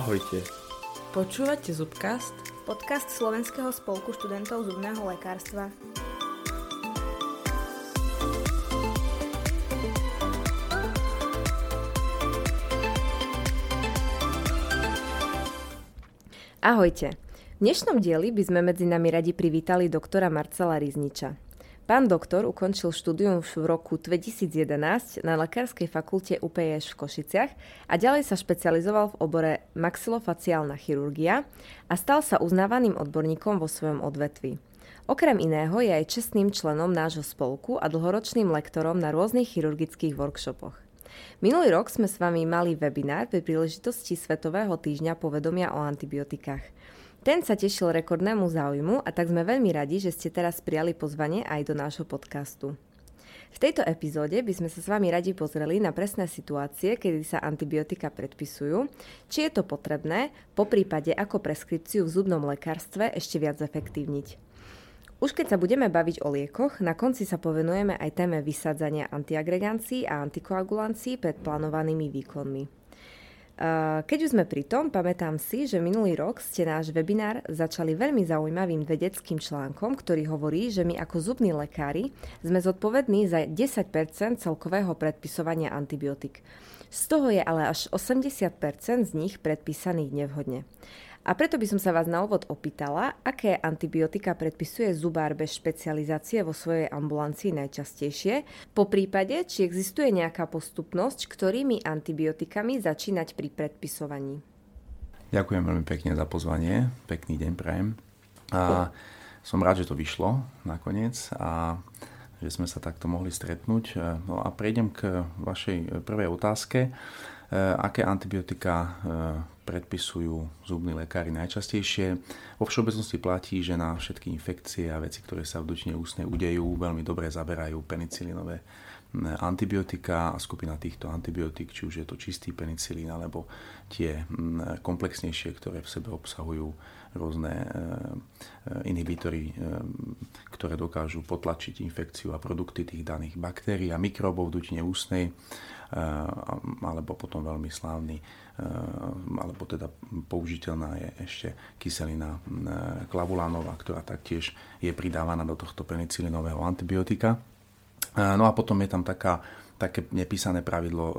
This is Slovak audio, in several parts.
Ahojte. Počúvate Zubcast? Podcast Slovenského spolku študentov zubného lekárstva. Ahojte. V dnešnom dieli by sme medzi nami radi privítali doktora Marcela Rizniča. Pán doktor ukončil štúdium v roku 2011 na Lekárskej fakulte UPS v Košiciach a ďalej sa špecializoval v obore maxilofaciálna chirurgia a stal sa uznávaným odborníkom vo svojom odvetvi. Okrem iného je aj čestným členom nášho spolku a dlhoročným lektorom na rôznych chirurgických workshopoch. Minulý rok sme s vami mali webinár pri príležitosti Svetového týždňa povedomia o antibiotikách – ten sa tešil rekordnému záujmu a tak sme veľmi radi, že ste teraz prijali pozvanie aj do nášho podcastu. V tejto epizóde by sme sa s vami radi pozreli na presné situácie, kedy sa antibiotika predpisujú, či je to potrebné, po prípade ako preskripciu v zubnom lekárstve ešte viac efektívniť. Už keď sa budeme baviť o liekoch, na konci sa povenujeme aj téme vysádzania antiagregancií a antikoagulancií pred plánovanými výkonmi. Keď už sme pri tom, pamätám si, že minulý rok ste náš webinár začali veľmi zaujímavým vedeckým článkom, ktorý hovorí, že my ako zubní lekári sme zodpovední za 10% celkového predpisovania antibiotik. Z toho je ale až 80% z nich predpísaných nevhodne. A preto by som sa vás na úvod opýtala, aké antibiotika predpisuje zubár bez špecializácie vo svojej ambulancii najčastejšie, po prípade, či existuje nejaká postupnosť, ktorými antibiotikami začínať pri predpisovaní. Ďakujem veľmi pekne za pozvanie, pekný deň prajem. A som rád, že to vyšlo nakoniec a že sme sa takto mohli stretnúť. No a prejdem k vašej prvej otázke. Aké antibiotika predpisujú zubní lekári najčastejšie. Vo všeobecnosti platí, že na všetky infekcie a veci, ktoré sa v dutine ústnej udejú, veľmi dobre zaberajú penicilinové antibiotika a skupina týchto antibiotík, či už je to čistý penicilín alebo tie komplexnejšie, ktoré v sebe obsahujú rôzne e, e, inhibitory, e, ktoré dokážu potlačiť infekciu a produkty tých daných baktérií a mikrobov v dutine ústnej, alebo potom veľmi slávny alebo teda použiteľná je ešte kyselina klavulánová, ktorá taktiež je pridávaná do tohto penicilinového antibiotika. No a potom je tam taká také nepísané pravidlo, e,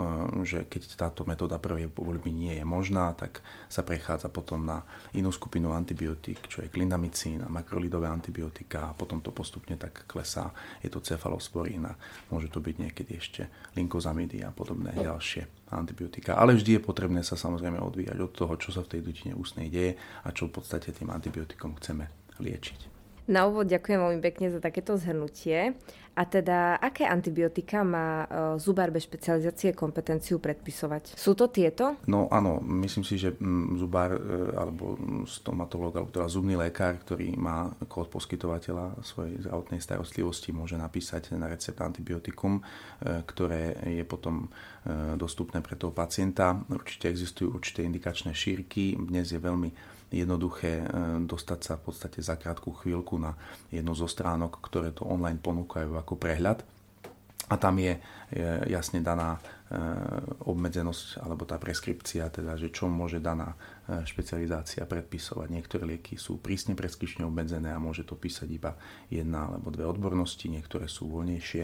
že keď táto metóda prvej voľby nie je možná, tak sa prechádza potom na inú skupinu antibiotík, čo je klindamicín a makrolidové antibiotika a potom to postupne tak klesá. Je to cefalosporín a môže to byť niekedy ešte linkozamidy a podobné ďalšie antibiotika. Ale vždy je potrebné sa samozrejme odvíjať od toho, čo sa v tej dutine ústnej deje a čo v podstate tým antibiotikom chceme liečiť. Na úvod ďakujem veľmi pekne za takéto zhrnutie. A teda, aké antibiotika má uh, zubár bez špecializácie kompetenciu predpisovať? Sú to tieto? No áno, myslím si, že mm, zubár e, alebo stomatológ, alebo teda zubný lekár, ktorý má kód poskytovateľa svojej zdravotnej starostlivosti, môže napísať na recept antibiotikum, e, ktoré je potom dostupné pre toho pacienta. Určite existujú určité indikačné šírky. Dnes je veľmi jednoduché e, dostať sa v podstate za krátku chvíľku na jednu zo stránok, ktoré to online ponúkajú ako prehľad. A tam je jasne daná e, obmedzenosť alebo tá preskripcia, teda, že čo môže daná e, špecializácia predpisovať. Niektoré lieky sú prísne preskripčne obmedzené a môže to písať iba jedna alebo dve odbornosti, niektoré sú voľnejšie.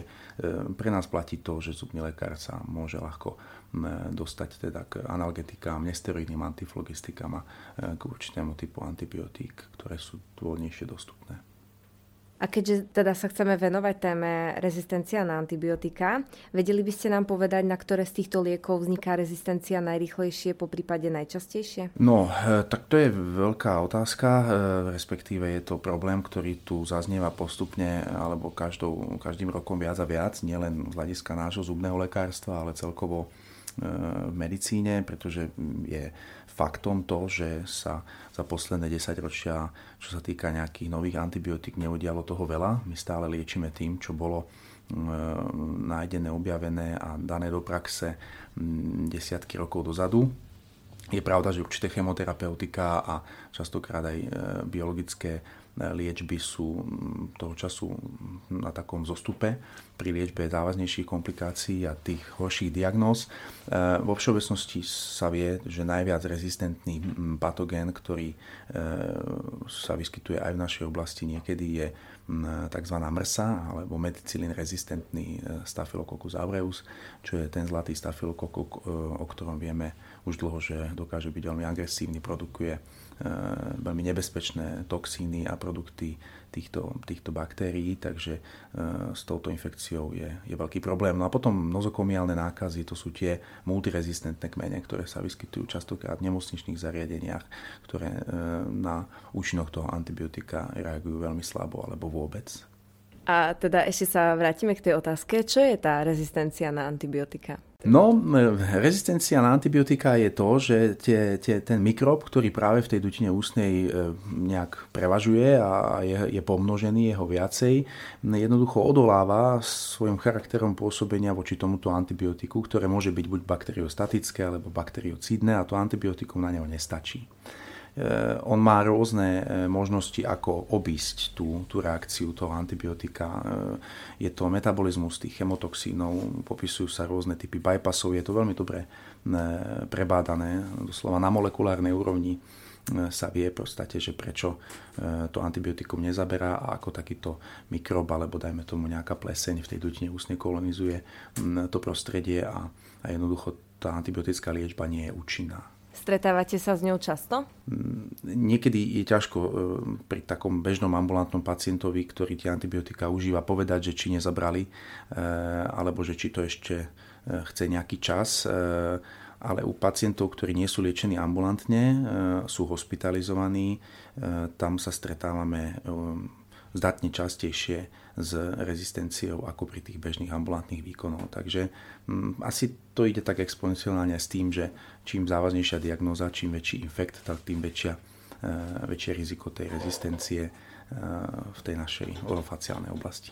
Pre nás platí to, že zubný lekár sa môže ľahko dostať teda k analgetikám, nesteroidným antiflogistikám a e, k určitému typu antibiotík, ktoré sú voľnejšie dostupné. A keďže teda sa chceme venovať téme rezistencia na antibiotika, vedeli by ste nám povedať, na ktoré z týchto liekov vzniká rezistencia najrychlejšie, po prípade najčastejšie? No, e, tak to je veľká otázka, e, respektíve je to problém, ktorý tu zaznieva postupne, alebo každou, každým rokom viac a viac, nielen z hľadiska nášho zubného lekárstva, ale celkovo v medicíne, pretože je faktom to, že sa za posledné 10 ročia, čo sa týka nejakých nových antibiotík, neudialo toho veľa. My stále liečíme tým, čo bolo nájdené, objavené a dané do praxe desiatky rokov dozadu. Je pravda, že určité chemoterapeutika a častokrát aj e, biologické liečby sú toho času na takom zostupe pri liečbe závaznejších komplikácií a tých horších diagnóz. Vo všeobecnosti sa vie, že najviac rezistentný patogén, ktorý sa vyskytuje aj v našej oblasti niekedy je tzv. MRSA alebo meticilín rezistentný Staphylococcus aureus, čo je ten zlatý stafilokokok, o ktorom vieme už dlho, že dokáže byť veľmi agresívny, produkuje veľmi nebezpečné toxíny a produkty týchto, týchto baktérií, takže s touto infekciou je, je veľký problém. No a potom nozokomiálne nákazy, to sú tie multirezistentné kmene, ktoré sa vyskytujú častokrát v nemocničných zariadeniach, ktoré na účinok toho antibiotika reagujú veľmi slabo alebo vôbec. A teda ešte sa vrátime k tej otázke, čo je tá rezistencia na antibiotika? No, rezistencia na antibiotika je to, že tie, tie, ten mikrob, ktorý práve v tej dutine ústnej e, nejak prevažuje a je, je pomnožený jeho viacej, jednoducho odoláva svojim charakterom pôsobenia voči tomuto antibiotiku, ktoré môže byť buď bakteriostatické alebo bakteriocídne a to antibiotikum na neho nestačí. Eh, on má rôzne eh, možnosti, ako obísť tú, tú reakciu toho antibiotika. Eh, je to metabolizmus tých chemotoxínov, popisujú sa rôzne typy bypassov, je to veľmi dobre prebádané, doslova na molekulárnej úrovni sa vie v podstate, že prečo to antibiotikum nezaberá a ako takýto mikrob alebo dajme tomu nejaká pleseň v tej dutine ústne kolonizuje mm, to prostredie a, a jednoducho tá antibiotická liečba nie je účinná. Stretávate sa s ňou často? Mm, niekedy je ťažko e, pri takom bežnom ambulantnom pacientovi, ktorý tie antibiotika užíva, povedať, že či nezabrali, e, alebo že či to ešte e, chce nejaký čas. Ale u pacientov, ktorí nie sú liečení ambulantne, sú hospitalizovaní, tam sa stretávame zdatne častejšie s rezistenciou ako pri tých bežných ambulantných výkonov. Takže m, mm, asi to ide tak exponenciálne s tým, že čím závaznejšia diagnóza, čím väčší infekt, tak tým väčšia, e, väčšie riziko tej rezistencie e, v tej našej orofaciálnej oblasti.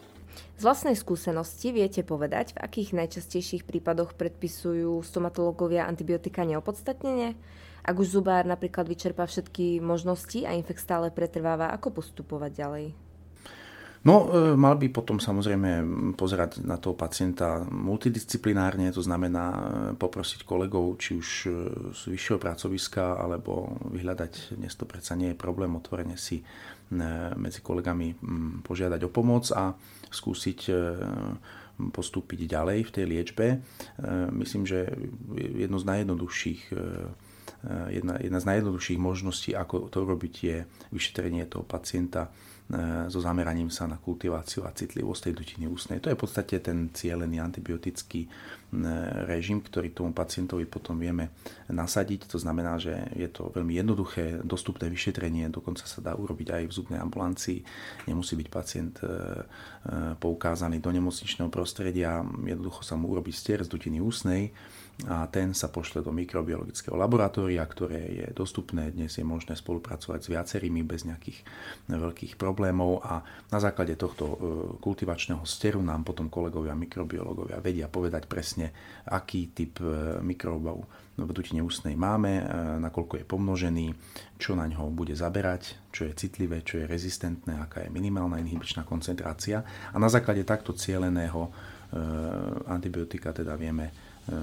Z vlastnej skúsenosti viete povedať, v akých najčastejších prípadoch predpisujú stomatológovia antibiotika neopodstatnenie? Ak už zubár napríklad vyčerpá všetky možnosti a infekt stále pretrváva, ako postupovať ďalej? No, e, mal by potom samozrejme pozerať na toho pacienta multidisciplinárne, to znamená e, poprosiť kolegov, či už e, z vyššieho pracoviska, alebo vyhľadať, dnes to predsa nie je problém, otvorene si medzi kolegami požiadať o pomoc a skúsiť postúpiť ďalej v tej liečbe. Myslím, že jedno z najjednoduchších jedna, jedna z najjednoduchších možností, ako to urobiť, je vyšetrenie toho pacienta so zameraním sa na kultiváciu a citlivosť tej dutiny ústnej. To je v podstate ten cieľený antibiotický e, režim, ktorý tomu pacientovi potom vieme nasadiť. To znamená, že je to veľmi jednoduché, dostupné vyšetrenie, dokonca sa dá urobiť aj v zubnej ambulancii. Nemusí byť pacient e, poukázaný do nemocničného prostredia, jednoducho sa mu urobiť stier z dutiny ústnej a ten sa pošle do mikrobiologického laboratória, ktoré je dostupné. Dnes je možné spolupracovať s viacerými bez nejakých veľkých problémov a na základe tohto e, kultivačného steru nám potom kolegovia mikrobiológovia vedia povedať presne, aký typ e, mikrobov v dutine ústnej máme, e, nakoľko je pomnožený, čo na ňo bude zaberať, čo je citlivé, čo je rezistentné, aká je minimálna inhibičná koncentrácia a na základe takto cieleného antibiotika teda vieme E,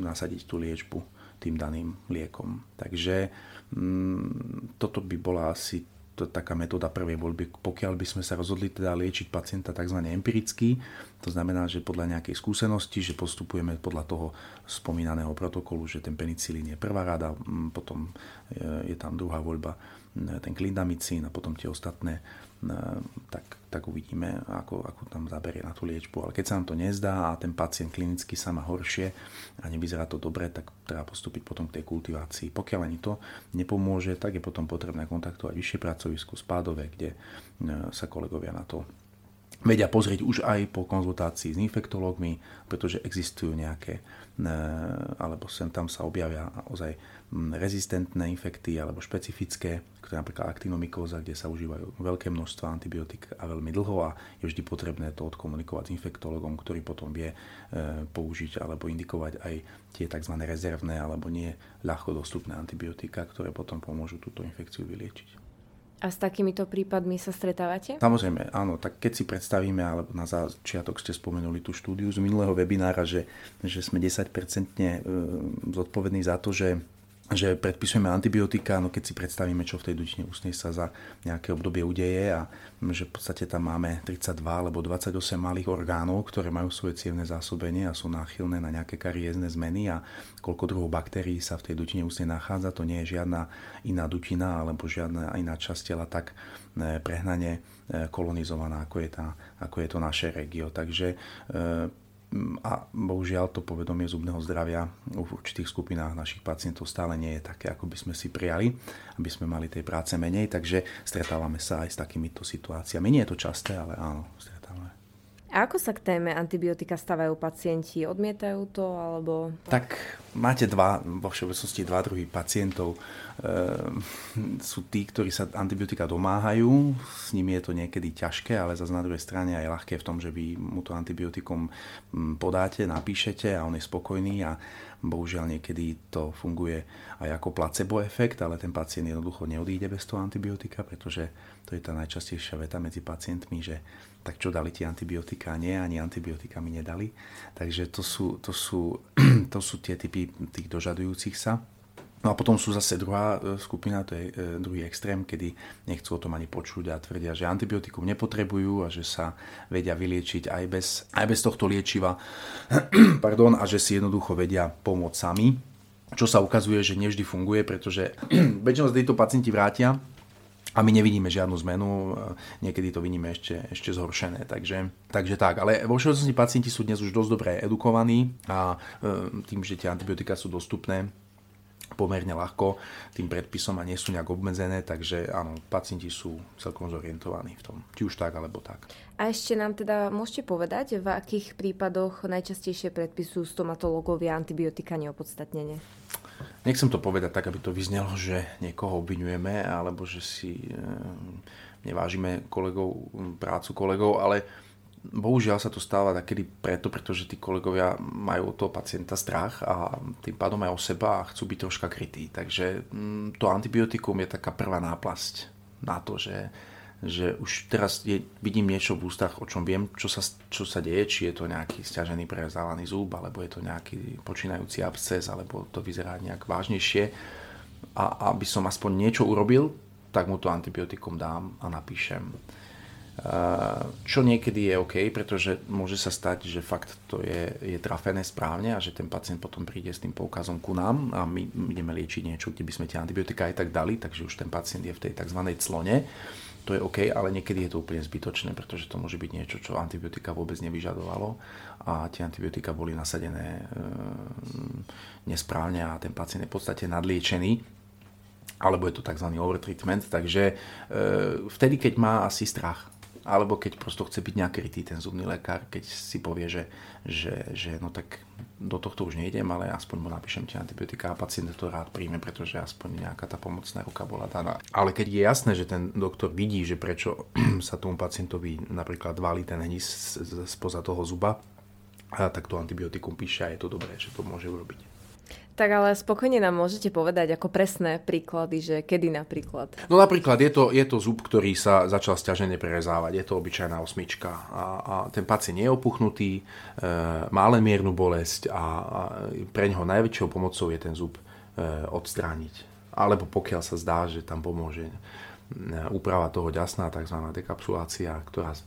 nasadiť tú liečbu tým daným liekom. Takže mm, toto by bola asi to taká metóda prvej voľby, pokiaľ by sme sa rozhodli teda liečiť pacienta tzv. empiricky, to znamená, že podľa nejakej skúsenosti, že postupujeme podľa toho spomínaného protokolu, že ten penicilín je prvá rada, mm, potom e, je tam druhá voľba mm, ten klindamicín a potom tie ostatné tak, tak uvidíme, ako, ako tam zaberie na tú liečbu. Ale keď sa nám to nezdá a ten pacient klinicky sa má horšie a nevyzerá to dobre, tak treba postúpiť potom k tej kultivácii. Pokiaľ ani to nepomôže, tak je potom potrebné kontaktovať vyššie pracovisko spádové, kde e, sa kolegovia na to vedia pozrieť už aj po konzultácii s infektológmi, pretože existujú nejaké, e, alebo sem tam sa objavia ozaj rezistentné infekty alebo špecifické, ktoré napríklad aktinomykóza, kde sa užívajú veľké množstva antibiotík a veľmi dlho a je vždy potrebné to odkomunikovať s infektologom, ktorý potom vie e, použiť alebo indikovať aj tie tzv. rezervné alebo nie ľahko dostupné antibiotika, ktoré potom pomôžu túto infekciu vyliečiť. A s takýmito prípadmi sa stretávate? Samozrejme, áno. Tak keď si predstavíme, alebo na začiatok ste spomenuli tú štúdiu z minulého webinára, že, že sme 10% e, zodpovední za to, že že predpisujeme antibiotika, no keď si predstavíme, čo v tej dutine ústnej sa za nejaké obdobie udeje a že v podstate tam máme 32 alebo 28 malých orgánov, ktoré majú svoje cievne zásobenie a sú náchylné na nejaké kariézne zmeny a koľko druhov baktérií sa v tej dutine ústnej nachádza, to nie je žiadna iná dutina alebo žiadna iná časť tela tak e, prehnane e, kolonizovaná, ako je, tá, ako je to naše regio. Takže e, a bohužiaľ to povedomie zubného zdravia v určitých skupinách našich pacientov stále nie je také, ako by sme si prijali, aby sme mali tej práce menej, takže stretávame sa aj s takýmito situáciami. Nie je to časté, ale áno, a ako sa k téme antibiotika stavajú pacienti? Odmietajú to alebo... Tak máte dva, vo všeobecnosti dva druhy pacientov. E, sú tí, ktorí sa antibiotika domáhajú, s nimi je to niekedy ťažké, ale zase na druhej strane aj ľahké v tom, že vy mu to antibiotikum podáte, napíšete a on je spokojný a bohužiaľ niekedy to funguje aj ako placebo efekt, ale ten pacient jednoducho neodíde bez toho antibiotika, pretože to je tá najčastejšia veta medzi pacientmi, že tak čo dali ti antibiotika? Nie, ani antibiotika mi nedali. Takže to sú, to sú, to sú tie typy tých dožadujúcich sa. No a potom sú zase druhá e, skupina, to je e, druhý extrém, kedy nechcú o tom ani počuť a tvrdia, že antibiotikum nepotrebujú a že sa vedia vyliečiť aj bez, aj bez tohto liečiva pardon, a že si jednoducho vedia pomôcť sami. Čo sa ukazuje, že nevždy funguje, pretože väčšinou z týchto pacienti vrátia a my nevidíme žiadnu zmenu, niekedy to vidíme ešte, ešte zhoršené. Takže, takže tak, ale vo všeobecnosti pacienti sú dnes už dosť dobre edukovaní a e, tým, že tie antibiotika sú dostupné, pomerne ľahko tým predpisom a nie sú nejak obmedzené, takže áno, pacienti sú celkom zorientovaní v tom, či už tak alebo tak. A ešte nám teda môžete povedať, v akých prípadoch najčastejšie predpisujú stomatológovia antibiotika neopodstatnene? Nechcem to povedať tak, aby to vyznelo, že niekoho obvinujeme alebo že si e, nevážime kolegov, prácu kolegov, ale bohužiaľ sa to stáva takedy preto, pretože tí kolegovia majú od toho pacienta strach a tým pádom aj o seba a chcú byť troška krytí. Takže mm, to antibiotikum je taká prvá náplasť na to, že, že už teraz je, vidím niečo v ústach, o čom viem, čo sa, čo sa deje, či je to nejaký stiažený prezávaný zub, alebo je to nejaký počínajúci absces, alebo to vyzerá nejak vážnejšie. A aby som aspoň niečo urobil, tak mu to antibiotikum dám a napíšem. Čo niekedy je OK, pretože môže sa stať, že fakt to je, je trafené správne a že ten pacient potom príde s tým poukazom ku nám a my ideme liečiť niečo, kde by sme tie antibiotika aj tak dali, takže už ten pacient je v tej tzv. clone. To je OK, ale niekedy je to úplne zbytočné, pretože to môže byť niečo, čo antibiotika vôbec nevyžadovalo a tie antibiotika boli nasadené e, nesprávne a ten pacient je v podstate nadliečený alebo je to tzv. overtreatment, takže e, vtedy, keď má asi strach alebo keď prosto chce byť nejaký rytý ten zubný lekár, keď si povie, že, že, že no tak do tohto už nejdem, ale aspoň mu napíšem tie antibiotika a pacient to rád príjme, pretože aspoň nejaká tá pomocná ruka bola daná. Ale keď je jasné, že ten doktor vidí, že prečo sa tomu pacientovi napríklad valí ten hnis spoza toho zuba, tak to antibiotikum píše a je to dobré, že to môže urobiť. Tak ale spokojne nám môžete povedať ako presné príklady, že kedy napríklad. No napríklad je to, je to zub, ktorý sa začal stiažene prerezávať, je to obyčajná osmička a, a ten pacient je opuchnutý, e, má len miernu bolesť a, a pre neho najväčšou pomocou je ten zub e, odstrániť. Alebo pokiaľ sa zdá, že tam pomôže e, úprava toho ďasná, tzv. dekapsulácia, ktorá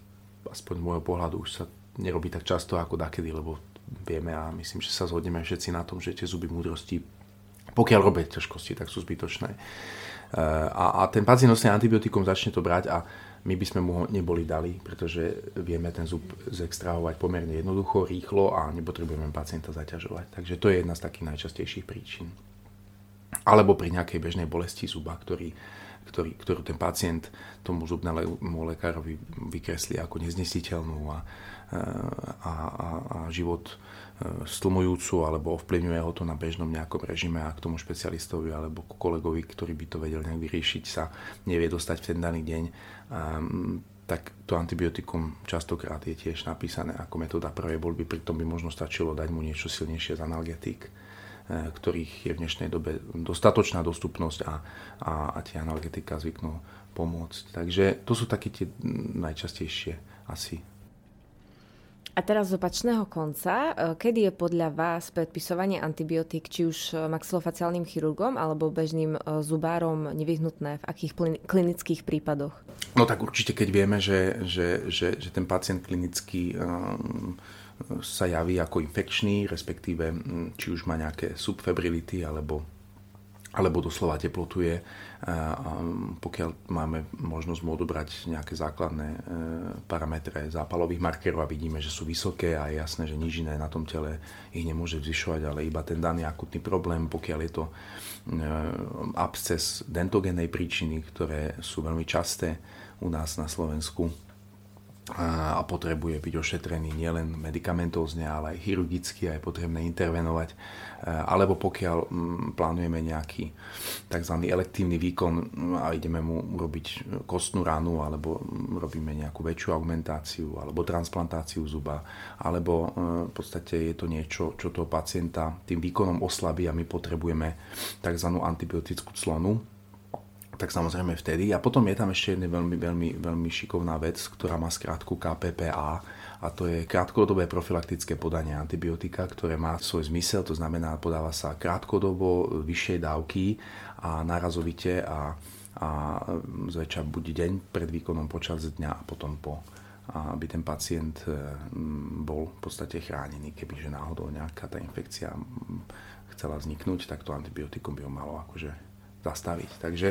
aspoň z môjho pohľadu už sa nerobí tak často ako dakedy, lebo vieme a myslím, že sa zhodneme všetci na tom, že tie zuby múdrosti, pokiaľ robia ťažkosti, tak sú zbytočné. E, a, a ten pacient dostane antibiotikum, začne to brať a my by sme mu ho neboli dali, pretože vieme ten zub zextrahovať pomerne jednoducho, rýchlo a nepotrebujeme pacienta zaťažovať. Takže to je jedna z takých najčastejších príčin. Alebo pri nejakej bežnej bolesti zuba, ktorý, ktorý, ktorú ten pacient tomu zubnému lekárovi vykreslí ako neznesiteľnú a, a, a, a život e, stlmujúcu alebo ovplyvňuje ho to na bežnom nejakom režime a k tomu špecialistovi alebo kolegovi, ktorý by to vedel nejak vyriešiť, sa nevie dostať v ten daný deň, tak to antibiotikum častokrát je tiež napísané ako metóda prvej voľby, pritom by možno stačilo dať mu niečo silnejšie z analgetík ktorých je v dnešnej dobe dostatočná dostupnosť a, a, a tie analgetika zvyknú pomôcť. Takže to sú také tie najčastejšie asi a teraz z opačného konca, e, kedy je podľa vás predpisovanie antibiotík či už maxilofaciálnym chirurgom alebo bežným e, zubárom nevyhnutné v akých klinických prípadoch? No tak určite, keď vieme, že, že, že, že ten pacient klinicky um, sa javí ako infekčný, respektíve či už má nejaké subfebrility alebo alebo doslova teplotuje, pokiaľ máme možnosť mu odobrať nejaké základné e, parametre zápalových markerov a vidíme, že sú vysoké a je jasné, že nič iné na tom tele ich nemôže zvyšovať, ale iba ten daný akutný problém, pokiaľ je to e, absces dentogénnej príčiny, ktoré sú veľmi časté u nás na Slovensku, a potrebuje byť ošetrený nielen medicamentózne, ale aj chirurgicky a je potrebné intervenovať. Alebo pokiaľ plánujeme nejaký tzv. elektívny výkon a ideme mu robiť kostnú ranu alebo robíme nejakú väčšiu augmentáciu alebo transplantáciu zuba alebo v podstate je to niečo, čo toho pacienta tým výkonom oslabí a my potrebujeme tzv. antibiotickú clonu, tak samozrejme vtedy. A potom je tam ešte jedna veľmi, veľmi, veľmi šikovná vec, ktorá má skrátku KPPA a to je krátkodobé profilaktické podanie antibiotika, ktoré má svoj zmysel, to znamená podáva sa krátkodobo, vyššej dávky a narazovite a, a zväčša buď deň pred výkonom počas dňa a potom po aby ten pacient e, bol v podstate chránený, kebyže náhodou nejaká tá infekcia chcela vzniknúť, tak to antibiotikum by ho malo akože zastaviť. Takže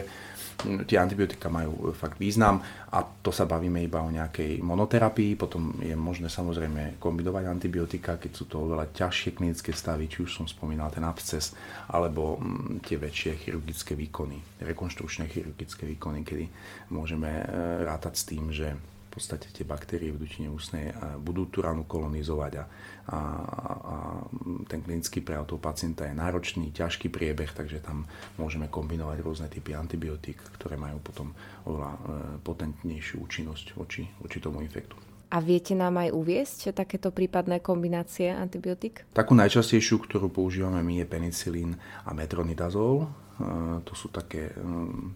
mm, tie antibiotika majú e, fakt význam a to sa bavíme iba o nejakej monoterapii, potom je možné samozrejme kombinovať antibiotika, keď sú to oveľa ťažšie klinické stavy, či už som spomínal ten absces, alebo mm, tie väčšie chirurgické výkony, rekonštrukčné chirurgické výkony, kedy môžeme e, rátať s tým, že podstate tie baktérie v dutine ústnej budú tú ranu kolonizovať a, a, a ten klinický prejav toho pacienta je náročný, ťažký priebeh, takže tam môžeme kombinovať rôzne typy antibiotík, ktoré majú potom oveľa e, potentnejšiu účinnosť voči, voči tomu infektu. A viete nám aj uviesť takéto prípadné kombinácie antibiotík? Takú najčastejšiu, ktorú používame my, je penicilín a metronidazol. E, to sú také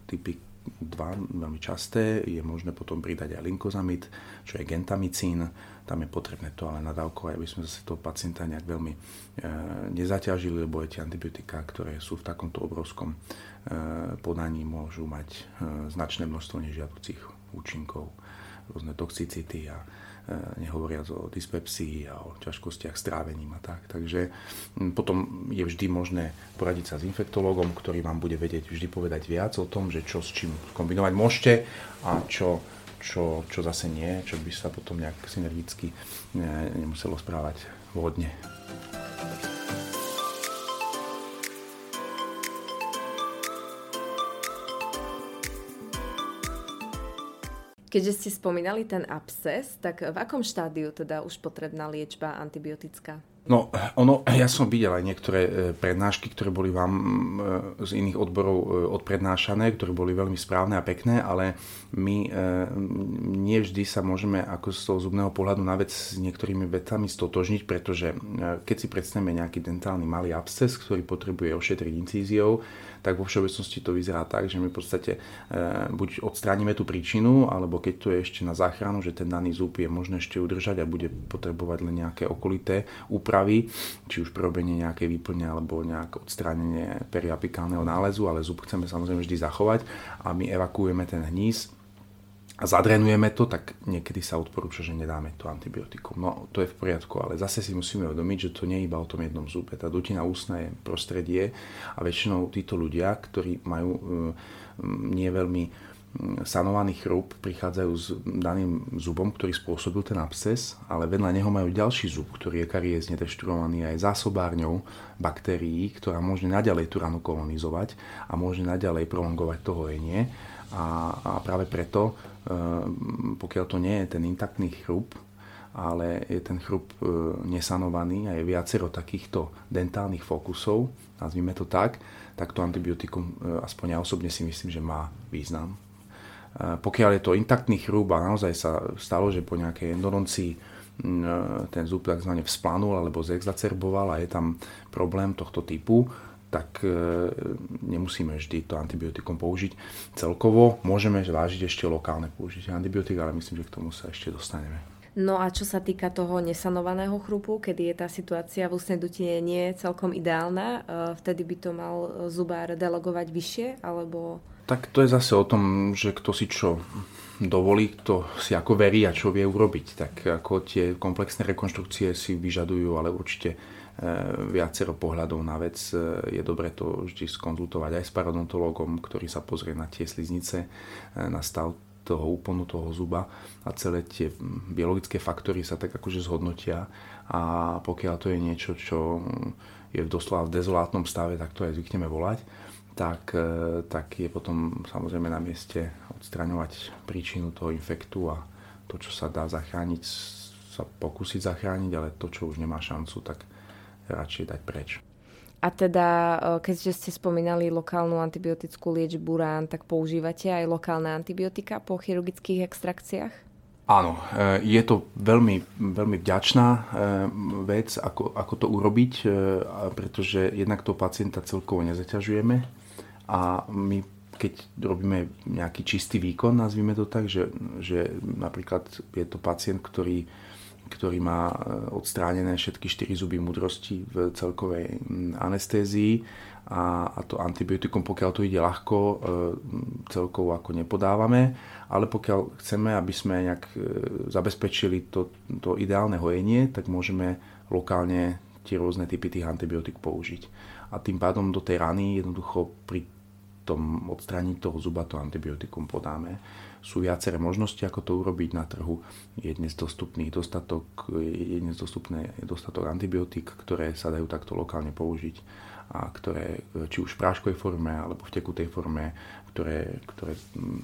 typy dva veľmi časté, je možné potom pridať aj linkozamid, čo je gentamicín, tam je potrebné to ale nadávkovať, aby sme zase toho pacienta nejak veľmi e, nezaťažili, lebo tie antibiotika, ktoré sú v takomto obrovskom e, podaní, môžu mať e, značné množstvo nežiaducich účinkov, rôzne toxicity a E, nehovoriac o dyspepsii a o ťažkostiach s trávením a tak. Takže potom je vždy možné poradiť sa s infektológom, ktorý vám bude vedieť vždy povedať viac o tom, že čo s čím kombinovať môžete a čo, čo, čo zase nie, čo by sa potom nejak synergicky e, nemuselo správať vhodne. Keďže ste spomínali ten absces, tak v akom štádiu teda už potrebná liečba antibiotická? No, ono, ja som videl aj niektoré e, prednášky, ktoré boli vám e, z iných odborov e, odprednášané, ktoré boli veľmi správne a pekné, ale my nie vždy sa môžeme ako z toho zubného pohľadu na vec s niektorými vetami stotožniť, pretože keď si predstavíme nejaký dentálny malý absces, ktorý potrebuje ošetriť incíziou, tak vo všeobecnosti to vyzerá tak, že my v podstate buď odstránime tú príčinu, alebo keď to je ešte na záchranu, že ten daný zub je možné ešte udržať a bude potrebovať len nejaké okolité úpravy, či už prerobenie nejakej výplne alebo nejaké odstránenie periapikálneho nálezu, ale zub chceme samozrejme vždy zachovať a my evakuujeme ten hníz a zadrenujeme to, tak niekedy sa odporúča, že nedáme to antibiotikum. No to je v poriadku, ale zase si musíme uvedomiť, že to nie je iba o tom jednom zube. Tá dutina ústna je prostredie a väčšinou títo ľudia, ktorí majú mm, nie veľmi sanovaný chrup prichádzajú s daným zubom, ktorý spôsobil ten absces, ale vedľa neho majú ďalší zub, ktorý je kariézne deštruovaný aj zásobárňou baktérií, ktorá môže naďalej tú ranu kolonizovať a môže naďalej prolongovať to hojenie. A, a práve preto, e, pokiaľ to nie je ten intaktný chrup, ale je ten chrup e, nesanovaný a je viacero takýchto dentálnych fokusov, nazvime to tak, tak to antibiotikum, e, aspoň ja osobne si myslím, že má význam pokiaľ je to intaktný chrúb a naozaj sa stalo, že po nejakej endodoncii ten zub tzv. vzplanul alebo zexacerboval a je tam problém tohto typu, tak e, nemusíme vždy to antibiotikum použiť celkovo. Môžeme vážiť ešte lokálne použitie antibiotik, ale myslím, že k tomu sa ešte dostaneme. No a čo sa týka toho nesanovaného chrupu, kedy je tá situácia v ústnej dutine nie celkom ideálna, e, vtedy by to mal zubár delegovať vyššie, alebo... Tak to je zase o tom, že kto si čo dovolí, kto si ako verí a čo vie urobiť. Tak ako tie komplexné rekonštrukcie si vyžadujú, ale určite viacero pohľadov na vec. E, je dobre to vždy skonzultovať aj s parodontológom, ktorý sa pozrie na tie sliznice, e, na stav toho úplnu toho zuba a celé tie biologické faktory sa tak akože zhodnotia a pokiaľ to je niečo, čo je v doslova v dezolátnom stave, tak to aj zvykneme volať, tak, tak je potom samozrejme na mieste odstraňovať príčinu toho infektu a to, čo sa dá zachrániť, sa pokúsiť zachrániť, ale to, čo už nemá šancu, tak radšej dať preč. A teda, e, keďže ste spomínali lokálnu antibiotickú liečbu rán, tak používate aj lokálne antibiotika po chirurgických extrakciách? Áno, e, je to veľmi, veľmi vďačná e, vec, ako, ako to urobiť, pretože jednak to pacienta celkovo nezaťažujeme a my keď robíme nejaký čistý výkon, nazvime to tak, že, že napríklad je to pacient, ktorý ktorý má e, odstránené všetky štyri zuby múdrosti v celkovej anestézii a, a to antibiotikum, pokiaľ to ide ľahko, e, celkovo ako nepodávame, ale pokiaľ chceme, aby sme nejak e, zabezpečili to, to ideálne hojenie, tak môžeme lokálne tie rôzne typy tých antibiotik použiť. A tým pádom do tej rany jednoducho pri tom odstraní toho zuba to antibiotikum podáme. Sú viaceré možnosti, ako to urobiť na trhu. Je dnes dostupný dostatok, je dnes dostupné dostatok antibiotík, ktoré sa dajú takto lokálne použiť a ktoré či už v práškovej forme alebo v tekutej forme, ktoré, ktoré mm,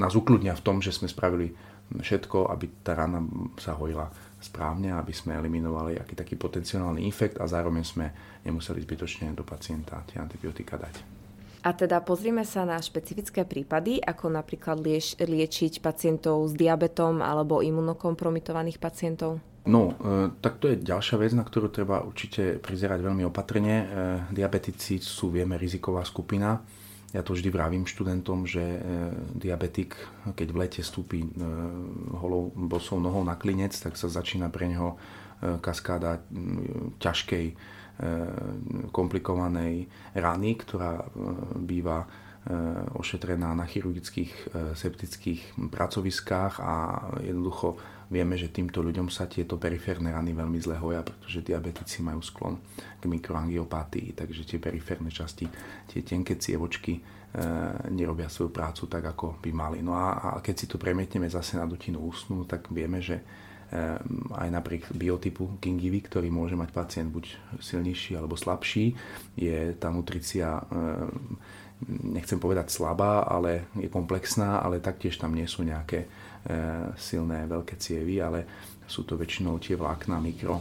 nás ukludnia v tom, že sme spravili všetko, aby tá rana sa hojila správne, aby sme eliminovali aký taký potenciálny infekt a zároveň sme nemuseli zbytočne do pacienta tie antibiotika dať. A teda pozrime sa na špecifické prípady, ako napríklad lieš, liečiť pacientov s diabetom alebo imunokompromitovaných pacientov. No, e, tak to je ďalšia vec, na ktorú treba určite prizerať veľmi opatrne. E, diabetici sú, vieme, riziková skupina. Ja to vždy vravím študentom, že e, diabetik, keď v lete stúpi holou bosou nohou na klinec, tak sa začína pre neho kaskáda ťažkej komplikovanej rany, ktorá eh, býva eh, ošetrená na chirurgických septických pracoviskách a jednoducho vieme, že týmto ľuďom sa tieto periférne rany veľmi zle hoja, pretože diabetici majú sklon k mikroangiopatii, takže tie periférne časti, tie tenké cievočky nerobia svoju prácu tak, ako by mali. No a, a keď si to premietneme zase na dutinu ústnu, tak vieme, že aj napriek biotypu gingivy, ktorý môže mať pacient buď silnejší alebo slabší, je tá nutricia ehm, nechcem povedať slabá, ale je komplexná, ale taktiež tam nie sú nejaké ehm, silné veľké cievy, ale sú to väčšinou tie vlákna mikro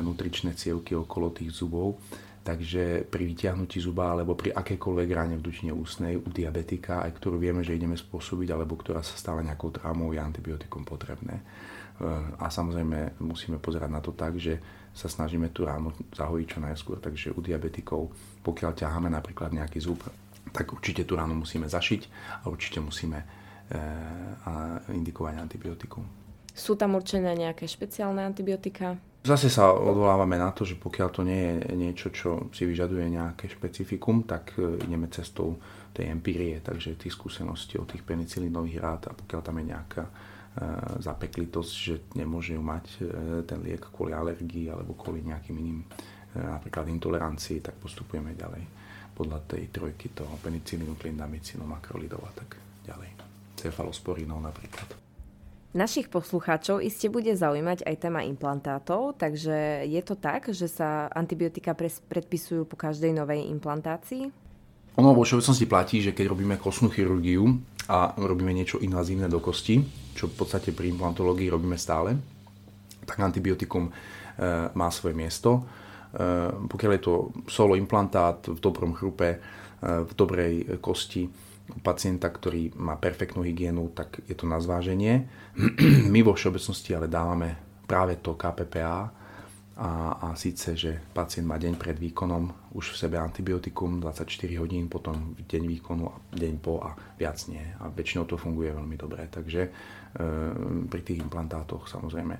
nutričné cievky okolo tých zubov. Takže pri vyťahnutí zuba alebo pri akékoľvek ráne v dutine ústnej u diabetika, aj ktorú vieme, že ideme spôsobiť, alebo ktorá sa stala nejakou traumou, je antibiotikum potrebné. A samozrejme musíme pozerať na to tak, že sa snažíme tú ránu zahojiť čo najskôr. Takže u diabetikov, pokiaľ ťaháme napríklad nejaký zub, tak určite tú ránu musíme zašiť a určite musíme e, indikovať antibiotikum. Sú tam určené nejaké špeciálne antibiotika? Zase sa odvolávame na to, že pokiaľ to nie je niečo, čo si vyžaduje nejaké špecifikum, tak e, ideme cestou tej empírie, takže tých skúseností od tých penicilínových rád a pokiaľ tam je nejaká zapeklitosť, že nemôže mať e, ten liek kvôli alergii alebo kvôli nejakým iným e, napríklad intolerancii, tak postupujeme ďalej podľa tej trojky toho penicilínu, klindamicínu, makrolidov a tak ďalej. Cefalosporinov napríklad. Našich poslucháčov iste bude zaujímať aj téma implantátov, takže je to tak, že sa antibiotika predpisujú po každej novej implantácii? Ono vo všeobecnosti platí, že keď robíme kostnú chirurgiu a robíme niečo invazívne do kosti, čo v podstate pri implantológii robíme stále, tak antibiotikum e, má svoje miesto. E, pokiaľ je to solo implantát v dobrom chrupe, e, v dobrej kosti, pacienta, ktorý má perfektnú hygienu, tak je to na zváženie. My vo všeobecnosti ale dávame práve to KPPA, a, a síce, že pacient má deň pred výkonom už v sebe antibiotikum 24 hodín, potom deň výkonu a deň po a viac nie. A väčšinou to funguje veľmi dobre. Takže e, pri tých implantátoch samozrejme.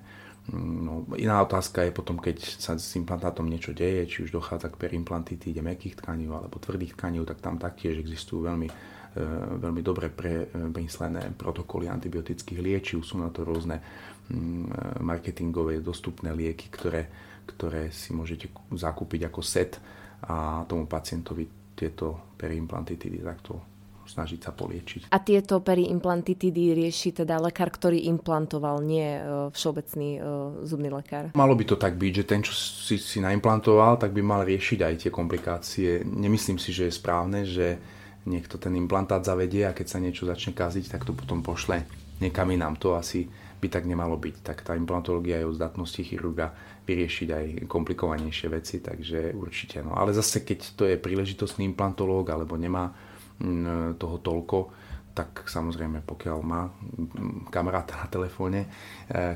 No, iná otázka je potom, keď sa s implantátom niečo deje, či už dochádza k periimplantitíde mekých tkaní alebo tvrdých tkaní, tak tam taktiež existujú veľmi veľmi dobre premyslené protokoly antibiotických liečiv. Sú na to rôzne Mm, marketingové dostupné lieky, ktoré, ktoré si môžete zakúpiť ako set a tomu pacientovi tieto periimplantitidy takto snažiť sa poliečiť. A tieto periimplantitidy rieši teda lekár, ktorý implantoval, nie všeobecný zubný lekár? Malo by to tak byť, že ten, čo si, si naimplantoval, tak by mal riešiť aj tie komplikácie. Nemyslím si, že je správne, že niekto ten implantát zavedie a keď sa niečo začne kaziť, tak to potom pošle niekam inám. To asi by tak nemalo byť. Tak tá implantológia je o zdatnosti chirurga vyriešiť aj komplikovanejšie veci, takže určite. No. Ale zase, keď to je príležitostný implantológ alebo nemá mm, toho toľko, tak samozrejme, pokiaľ má kamaráta na telefóne, e,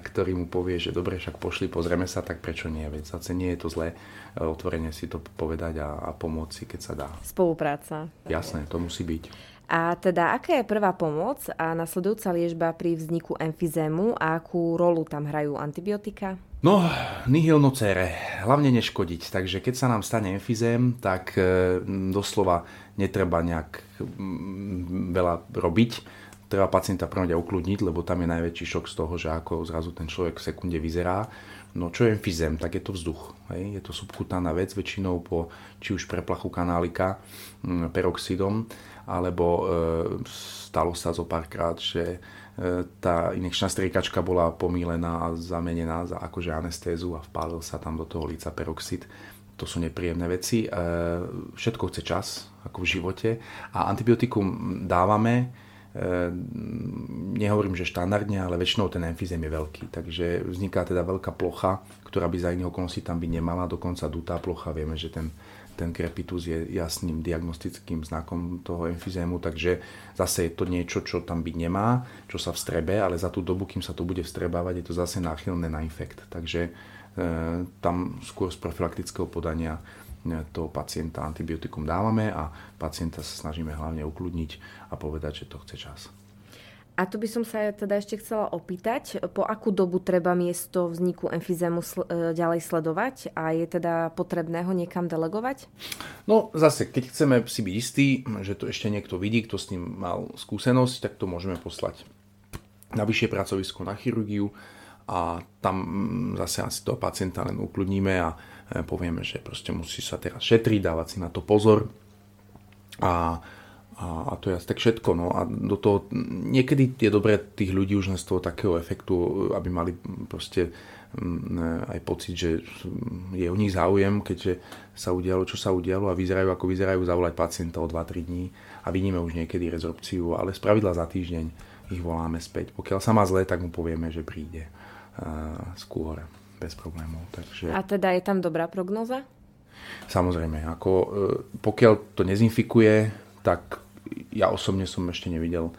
ktorý mu povie, že dobre, však pošli, pozrieme sa, tak prečo nie? Veď zase nie je to zlé e, otvorene si to povedať a, a pomôcť si, keď sa dá. Spolupráca. Jasné, to musí byť. A teda, aká je prvá pomoc a nasledujúca liežba pri vzniku emfizému a akú rolu tam hrajú antibiotika? No, nihil nocere, hlavne neškodiť. Takže keď sa nám stane emfizém, tak e, doslova netreba nejak veľa robiť. Treba pacienta prvom ukludniť, lebo tam je najväčší šok z toho, že ako zrazu ten človek v sekunde vyzerá. No čo je emfizém? Tak je to vzduch. Hej? Je to subkutálna vec, väčšinou po či už preplachu kanálika peroxidom alebo e, stalo sa zo párkrát, že tá inekčná striekačka bola pomílená a zamenená za akože anestézu a vpálil sa tam do toho líca peroxid. To sú nepríjemné veci. E, všetko chce čas, ako v živote. A antibiotikum dávame, nehovorím, že štandardne, ale väčšinou ten emfizém je veľký. Takže vzniká teda veľká plocha, ktorá by za iných okolností tam by nemala, dokonca dutá plocha. Vieme, že ten ten krepitus je jasným diagnostickým znakom toho emfizému, takže zase je to niečo, čo tam byť nemá, čo sa vstrebe, ale za tú dobu, kým sa to bude vstrebávať, je to zase náchylné na infekt. Takže e, tam skôr z profilaktického podania e, toho pacienta antibiotikum dávame a pacienta sa snažíme hlavne ukludniť a povedať, že to chce čas. A tu by som sa teda ešte chcela opýtať, po akú dobu treba miesto vzniku emfizému sl- e, ďalej sledovať a je teda potrebné ho niekam delegovať? No zase, keď chceme si byť istí, že to ešte niekto vidí, kto s ním mal skúsenosť, tak to môžeme poslať na vyššie pracovisko na chirurgiu a tam mm, zase asi toho pacienta len ukludníme a e, povieme, že proste musí sa teraz šetriť, dávať si na to pozor a a, a to je asi tak všetko. No. A do toho, niekedy je dobré tých ľudí už len z toho takého efektu, aby mali proste mm, aj pocit, že je o nich záujem, keďže sa udialo, čo sa udialo a vyzerajú, ako vyzerajú, zavolať pacienta o 2-3 dní a vidíme už niekedy rezorpciu, ale spravidla za týždeň ich voláme späť. Pokiaľ sa má zle, tak mu povieme, že príde uh, skôr bez problémov. Takže... A teda je tam dobrá prognoza? Samozrejme, ako, uh, pokiaľ to nezinfikuje, tak ja osobne som ešte nevidel e,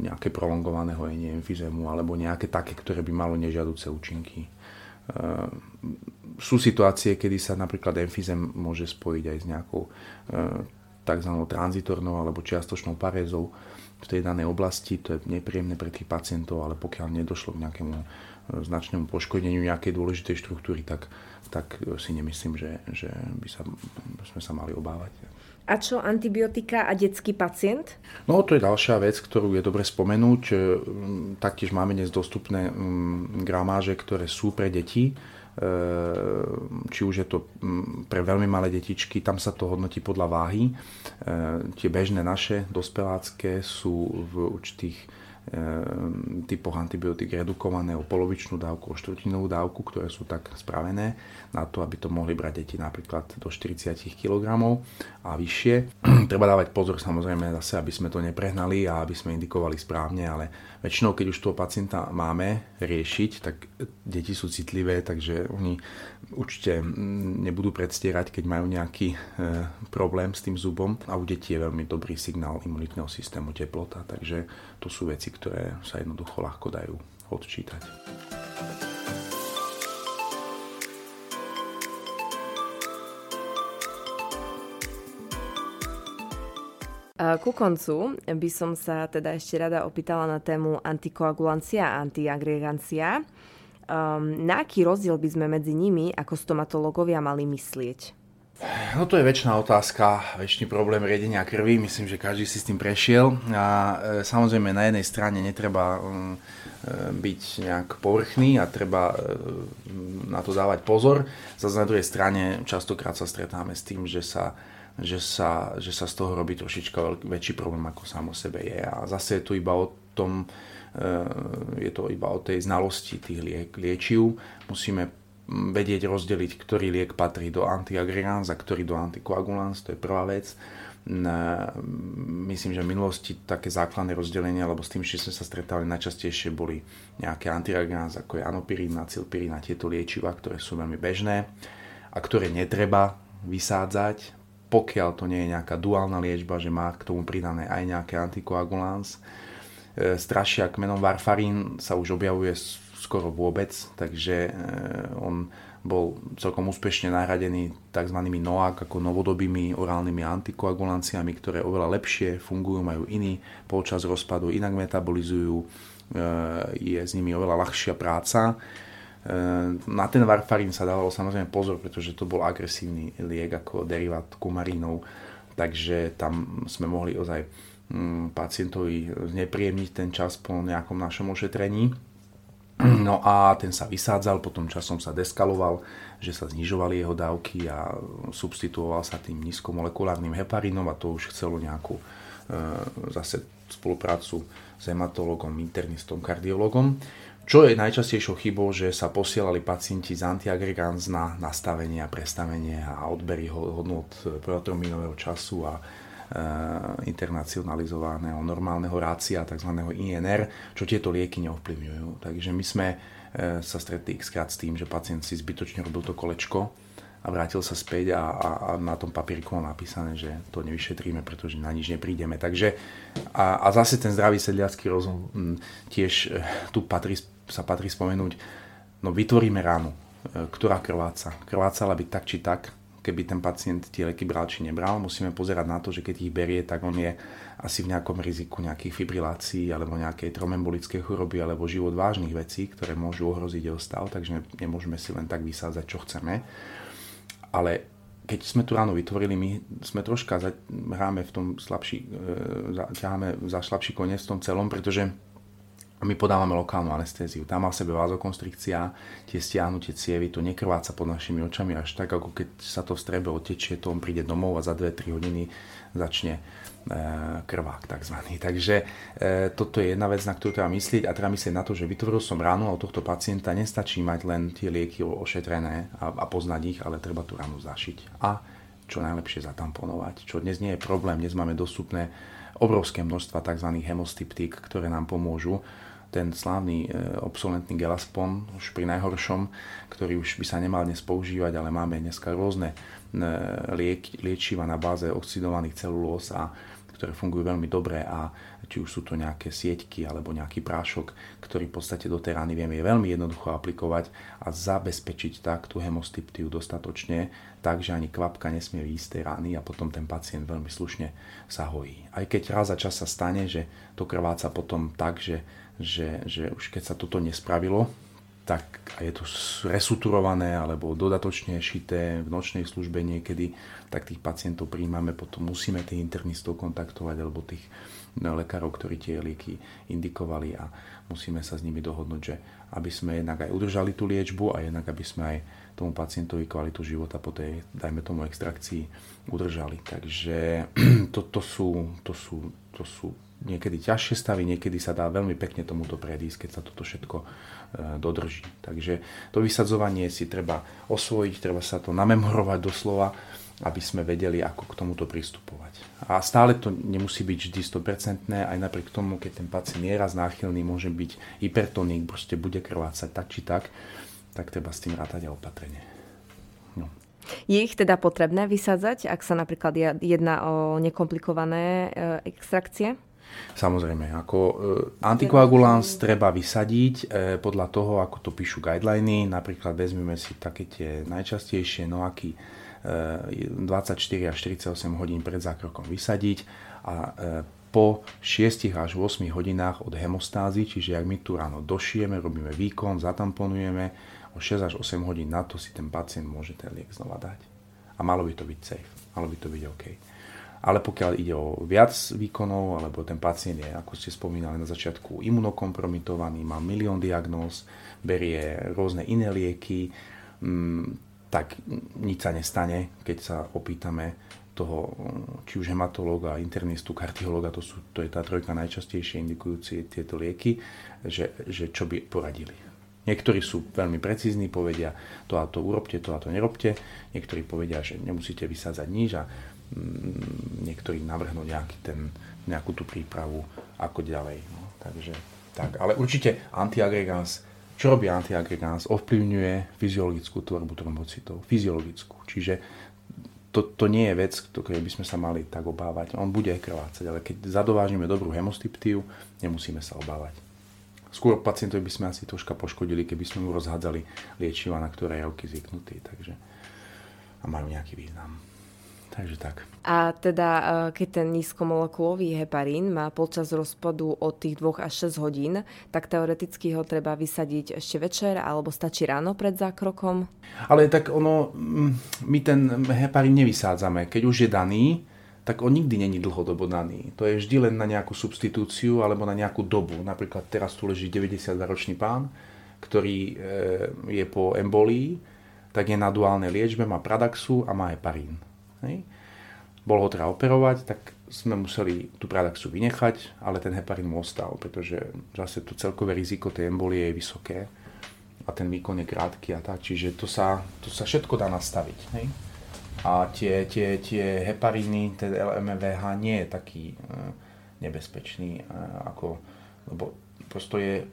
nejaké prolongované hojenie emfizému alebo nejaké také, ktoré by malo nežiaduce účinky. E, sú situácie, kedy sa napríklad emfizém môže spojiť aj s nejakou e, tzv. tranzitornou alebo čiastočnou parézou v tej danej oblasti. To je nepríjemné pre tých pacientov, ale pokiaľ nedošlo k nejakému značnému poškodeniu nejakej dôležitej štruktúry, tak, tak si nemyslím, že, že by sa, sme sa mali obávať. A čo antibiotika a detský pacient? No to je ďalšia vec, ktorú je dobre spomenúť. E, taktiež máme dnes dostupné gramáže, ktoré sú pre deti. E, či už je to pre veľmi malé detičky, tam sa to hodnotí podľa váhy. Tie bežné naše dospelácké sú v určitých typoch antibiotík redukované o polovičnú dávku, o štvrtinovú dávku, ktoré sú tak spravené na to, aby to mohli brať deti napríklad do 40 kg a vyššie. Treba dávať pozor samozrejme zase, aby sme to neprehnali a aby sme indikovali správne, ale väčšinou, keď už toho pacienta máme riešiť, tak deti sú citlivé, takže oni určite nebudú predstierať, keď majú nejaký e, problém s tým zubom a u detí je veľmi dobrý signál imunitného systému teplota, takže to sú veci, ktoré sa jednoducho ľahko dajú odčítať. Ku koncu by som sa teda ešte rada opýtala na tému antikoagulancia a antiagregancia. Um, na aký rozdiel by sme medzi nimi ako stomatológovia mali myslieť? No to je väčšiná otázka, väčší problém riedenia krvi, myslím, že každý si s tým prešiel a e, samozrejme na jednej strane netreba um, e, byť nejak povrchný a treba e, na to dávať pozor, zase na druhej strane častokrát sa stretáme s tým, že sa že sa, že sa z toho robí trošička väčší problém, ako sám o sebe je. A zase je to iba o tom, je to iba o tej znalosti tých liek, liečiv. Musíme vedieť rozdeliť, ktorý liek patrí do antiagregans a ktorý do antikoagulans, to je prvá vec. Myslím, že v minulosti také základné rozdelenie, lebo s tým, že sme sa stretali najčastejšie boli nejaké antiagregans, ako je anopirín, acilpirín a tieto liečiva, ktoré sú veľmi bežné a ktoré netreba vysádzať, pokiaľ to nie je nejaká duálna liečba, že má k tomu pridané aj nejaké antikoagulans. E, strašiak menom varfarín sa už objavuje skoro vôbec, takže e, on bol celkom úspešne nahradený tzv. NOAC ako novodobými orálnymi antikoagulanciami, ktoré oveľa lepšie fungujú, majú iný počas rozpadu, inak metabolizujú, e, je s nimi oveľa ľahšia práca. E, na ten varfarín sa dávalo samozrejme pozor, pretože to bol agresívny liek ako derivát kumarínov, takže tam sme mohli ozaj mm, pacientovi znepríjemniť ten čas po nejakom našom ošetrení No a ten sa vysádzal, potom časom sa deskaloval, že sa znižovali jeho dávky a substituoval sa tým nízkomolekulárnym heparínom a to už chcelo nejakú e, zase spoluprácu s hematologom, internistom, kardiologom. Čo je najčastejšou chybou, že sa posielali pacienti z antiagregans na nastavenie a prestavenie a odbery hodnot protrominového času a Eh, internacionalizovaného normálneho rácia, tzv. INR, čo tieto lieky neovplyvňujú. Takže my sme eh, sa stretli x krát s tým, že pacient si zbytočne robil to kolečko a vrátil sa späť a, a, a na tom papieriku mám napísané, že to nevyšetríme, pretože na nič neprídeme. Takže a, a zase ten zdravý sedliacký rozum tiež e, tu patrí, sa patrí spomenúť, no vytvoríme ránu, e, ktorá krváca. Krvácala by tak či tak, keby ten pacient tie lieky bral či nebral. Musíme pozerať na to, že keď ich berie, tak on je asi v nejakom riziku nejakých fibrilácií alebo nejakej tromembolickej choroby alebo život vážnych vecí, ktoré môžu ohroziť jeho stav, takže nemôžeme si len tak vysádzať, čo chceme. Ale keď sme tu ráno vytvorili, my sme troška hráme v tom slabší, e, ťaháme za slabší koniec v tom celom, pretože a my podávame lokálnu anestéziu. Tam má v sebe vazokonstrikcia, tie stiahnutie cievy, to nekrváca pod našimi očami až tak, ako keď sa to strebe otečie, to on príde domov a za 2-3 hodiny začne e, krvák takzvaný. Takže e, toto je jedna vec, na ktorú treba myslieť a treba myslieť na to, že vytvoril som ránu a u tohto pacienta nestačí mať len tie lieky ošetrené a, a poznať ich, ale treba tú ránu zašiť a čo najlepšie zatamponovať, čo dnes nie je problém. Dnes máme dostupné obrovské množstva tzv. hemostyptík, ktoré nám pomôžu ten slávny e, obsolentný gelaspon, už pri najhoršom, ktorý už by sa nemal dnes používať, ale máme dneska rôzne e, liek, liečiva na báze oxidovaných celulóz a ktoré fungujú veľmi dobre a či už sú to nejaké sieťky alebo nejaký prášok, ktorý v podstate do tej rány vieme je veľmi jednoducho aplikovať a zabezpečiť tak tú hemostyptiu dostatočne, takže ani kvapka nesmie výjsť tej rány a potom ten pacient veľmi slušne sa hojí. Aj keď raz za čas sa stane, že to krváca potom tak, že, že, že už keď sa toto nespravilo, tak je to resuturované alebo dodatočne šité v nočnej službe niekedy, tak tých pacientov príjmame, potom musíme tých internistov kontaktovať alebo tých lekárov, ktorí tie lieky indikovali a musíme sa s nimi dohodnúť, že aby sme jednak aj udržali tú liečbu a jednak aby sme aj tomu pacientovi kvalitu života po tej, dajme tomu, extrakcii udržali. Takže to, to, sú, to, sú, to sú niekedy ťažšie stavy, niekedy sa dá veľmi pekne tomuto predísť, keď sa toto všetko e, dodrží. Takže to vysadzovanie si treba osvojiť, treba sa to namemorovať doslova, aby sme vedeli, ako k tomuto pristupovať. A stále to nemusí byť vždy 100%, aj napriek tomu, keď ten pacient je raz náchylný, môže byť hypertonik, proste bude krvácať tak či tak, tak treba s tým rátať a opatrenie. No. Je ich teda potrebné vysadzať, ak sa napríklad jedná o nekomplikované e, extrakcie? Samozrejme, ako e, antikoagulans treba vysadiť e, podľa toho, ako to píšu guideliny. Napríklad vezmeme si také tie najčastejšie noaky 24 až 48 hodín pred zákrokom vysadiť a po 6 až 8 hodinách od hemostázy, čiže ak my tu ráno došijeme, robíme výkon, zatamponujeme, o 6 až 8 hodín na to si ten pacient môže ten liek znova dať. A malo by to byť safe, malo by to byť OK. Ale pokiaľ ide o viac výkonov, alebo ten pacient je, ako ste spomínali na začiatku, imunokompromitovaný, má milión diagnóz, berie rôzne iné lieky, mm, tak nič sa nestane, keď sa opýtame toho, či už hematológa, internistu, kardiológa, to, sú, to je tá trojka najčastejšie indikujúci tieto lieky, že, že čo by poradili. Niektorí sú veľmi precízni, povedia to a to urobte, to a to nerobte. Niektorí povedia, že nemusíte vysádzať nič a mm, niektorí navrhnú nejaký ten, nejakú tú prípravu ako ďalej. No, takže, tak. Ale určite antiagregans, čo robí antiagregans? Ovplyvňuje fyziologickú tvorbu trombocitov. Fyziologickú. Čiže to, to nie je vec, ktorej by sme sa mali tak obávať. On bude krvácať, ale keď zadovážime dobrú hemostyptiu, nemusíme sa obávať. Skôr pacientovi by sme asi troška poškodili, keby sme mu rozhádzali liečiva, na ktoré je zvyknutý. Takže, a majú nejaký význam. Takže tak. A teda, e, keď ten nízkomolekulový heparín má počas rozpadu od tých 2 až 6 hodín, tak teoreticky ho treba vysadiť ešte večer, alebo stačí ráno pred zákrokom? Ale tak ono, mm, my ten heparín nevysádzame. Keď už je daný, tak on nikdy není dlhodobo daný. To je vždy len na nejakú substitúciu alebo na nejakú dobu. Napríklad teraz tu leží 92-ročný pán, ktorý e, je po embolii, tak je na duálnej liečbe, má Pradaxu a má heparín. Hej. Bol ho teda operovať, tak sme museli tú Pradaxu vynechať, ale ten heparín mu ostal, pretože zase to celkové riziko tej embolie je vysoké a ten výkon je krátky a tak, čiže to sa, to sa všetko dá nastaviť. Hej. A tie, tie, tie hepariny, ten LMVH nie je taký e, nebezpečný, e, ako, lebo prosto je,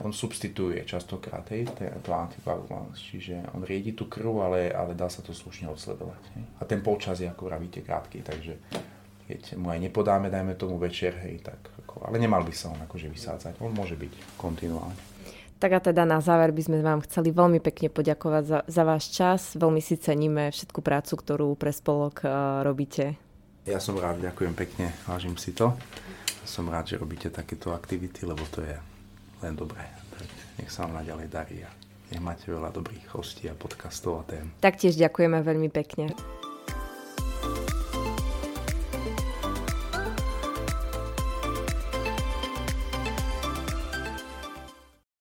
on substituuje častokrát hej, to antikoagulans, čiže on riedi tú krv, ale, ale dá sa to slušne odsledovať. Hej. A ten polčas je, ako vravíte, krátky, takže keď mu aj nepodáme, dajme tomu večer, hej, tak ako, ale nemal by sa on akože vysádzať, on môže byť kontinuálne. Tak a teda na záver by sme vám chceli veľmi pekne poďakovať za, za váš čas. Veľmi si ceníme všetku prácu, ktorú pre spolok uh, robíte. Ja som rád, ďakujem pekne, vážim si to. Som rád, že robíte takéto aktivity, lebo to je len dobré. tak nech sa vám naďalej darí a nech máte veľa dobrých hostí a podcastov a tém. Taktiež ďakujeme veľmi pekne.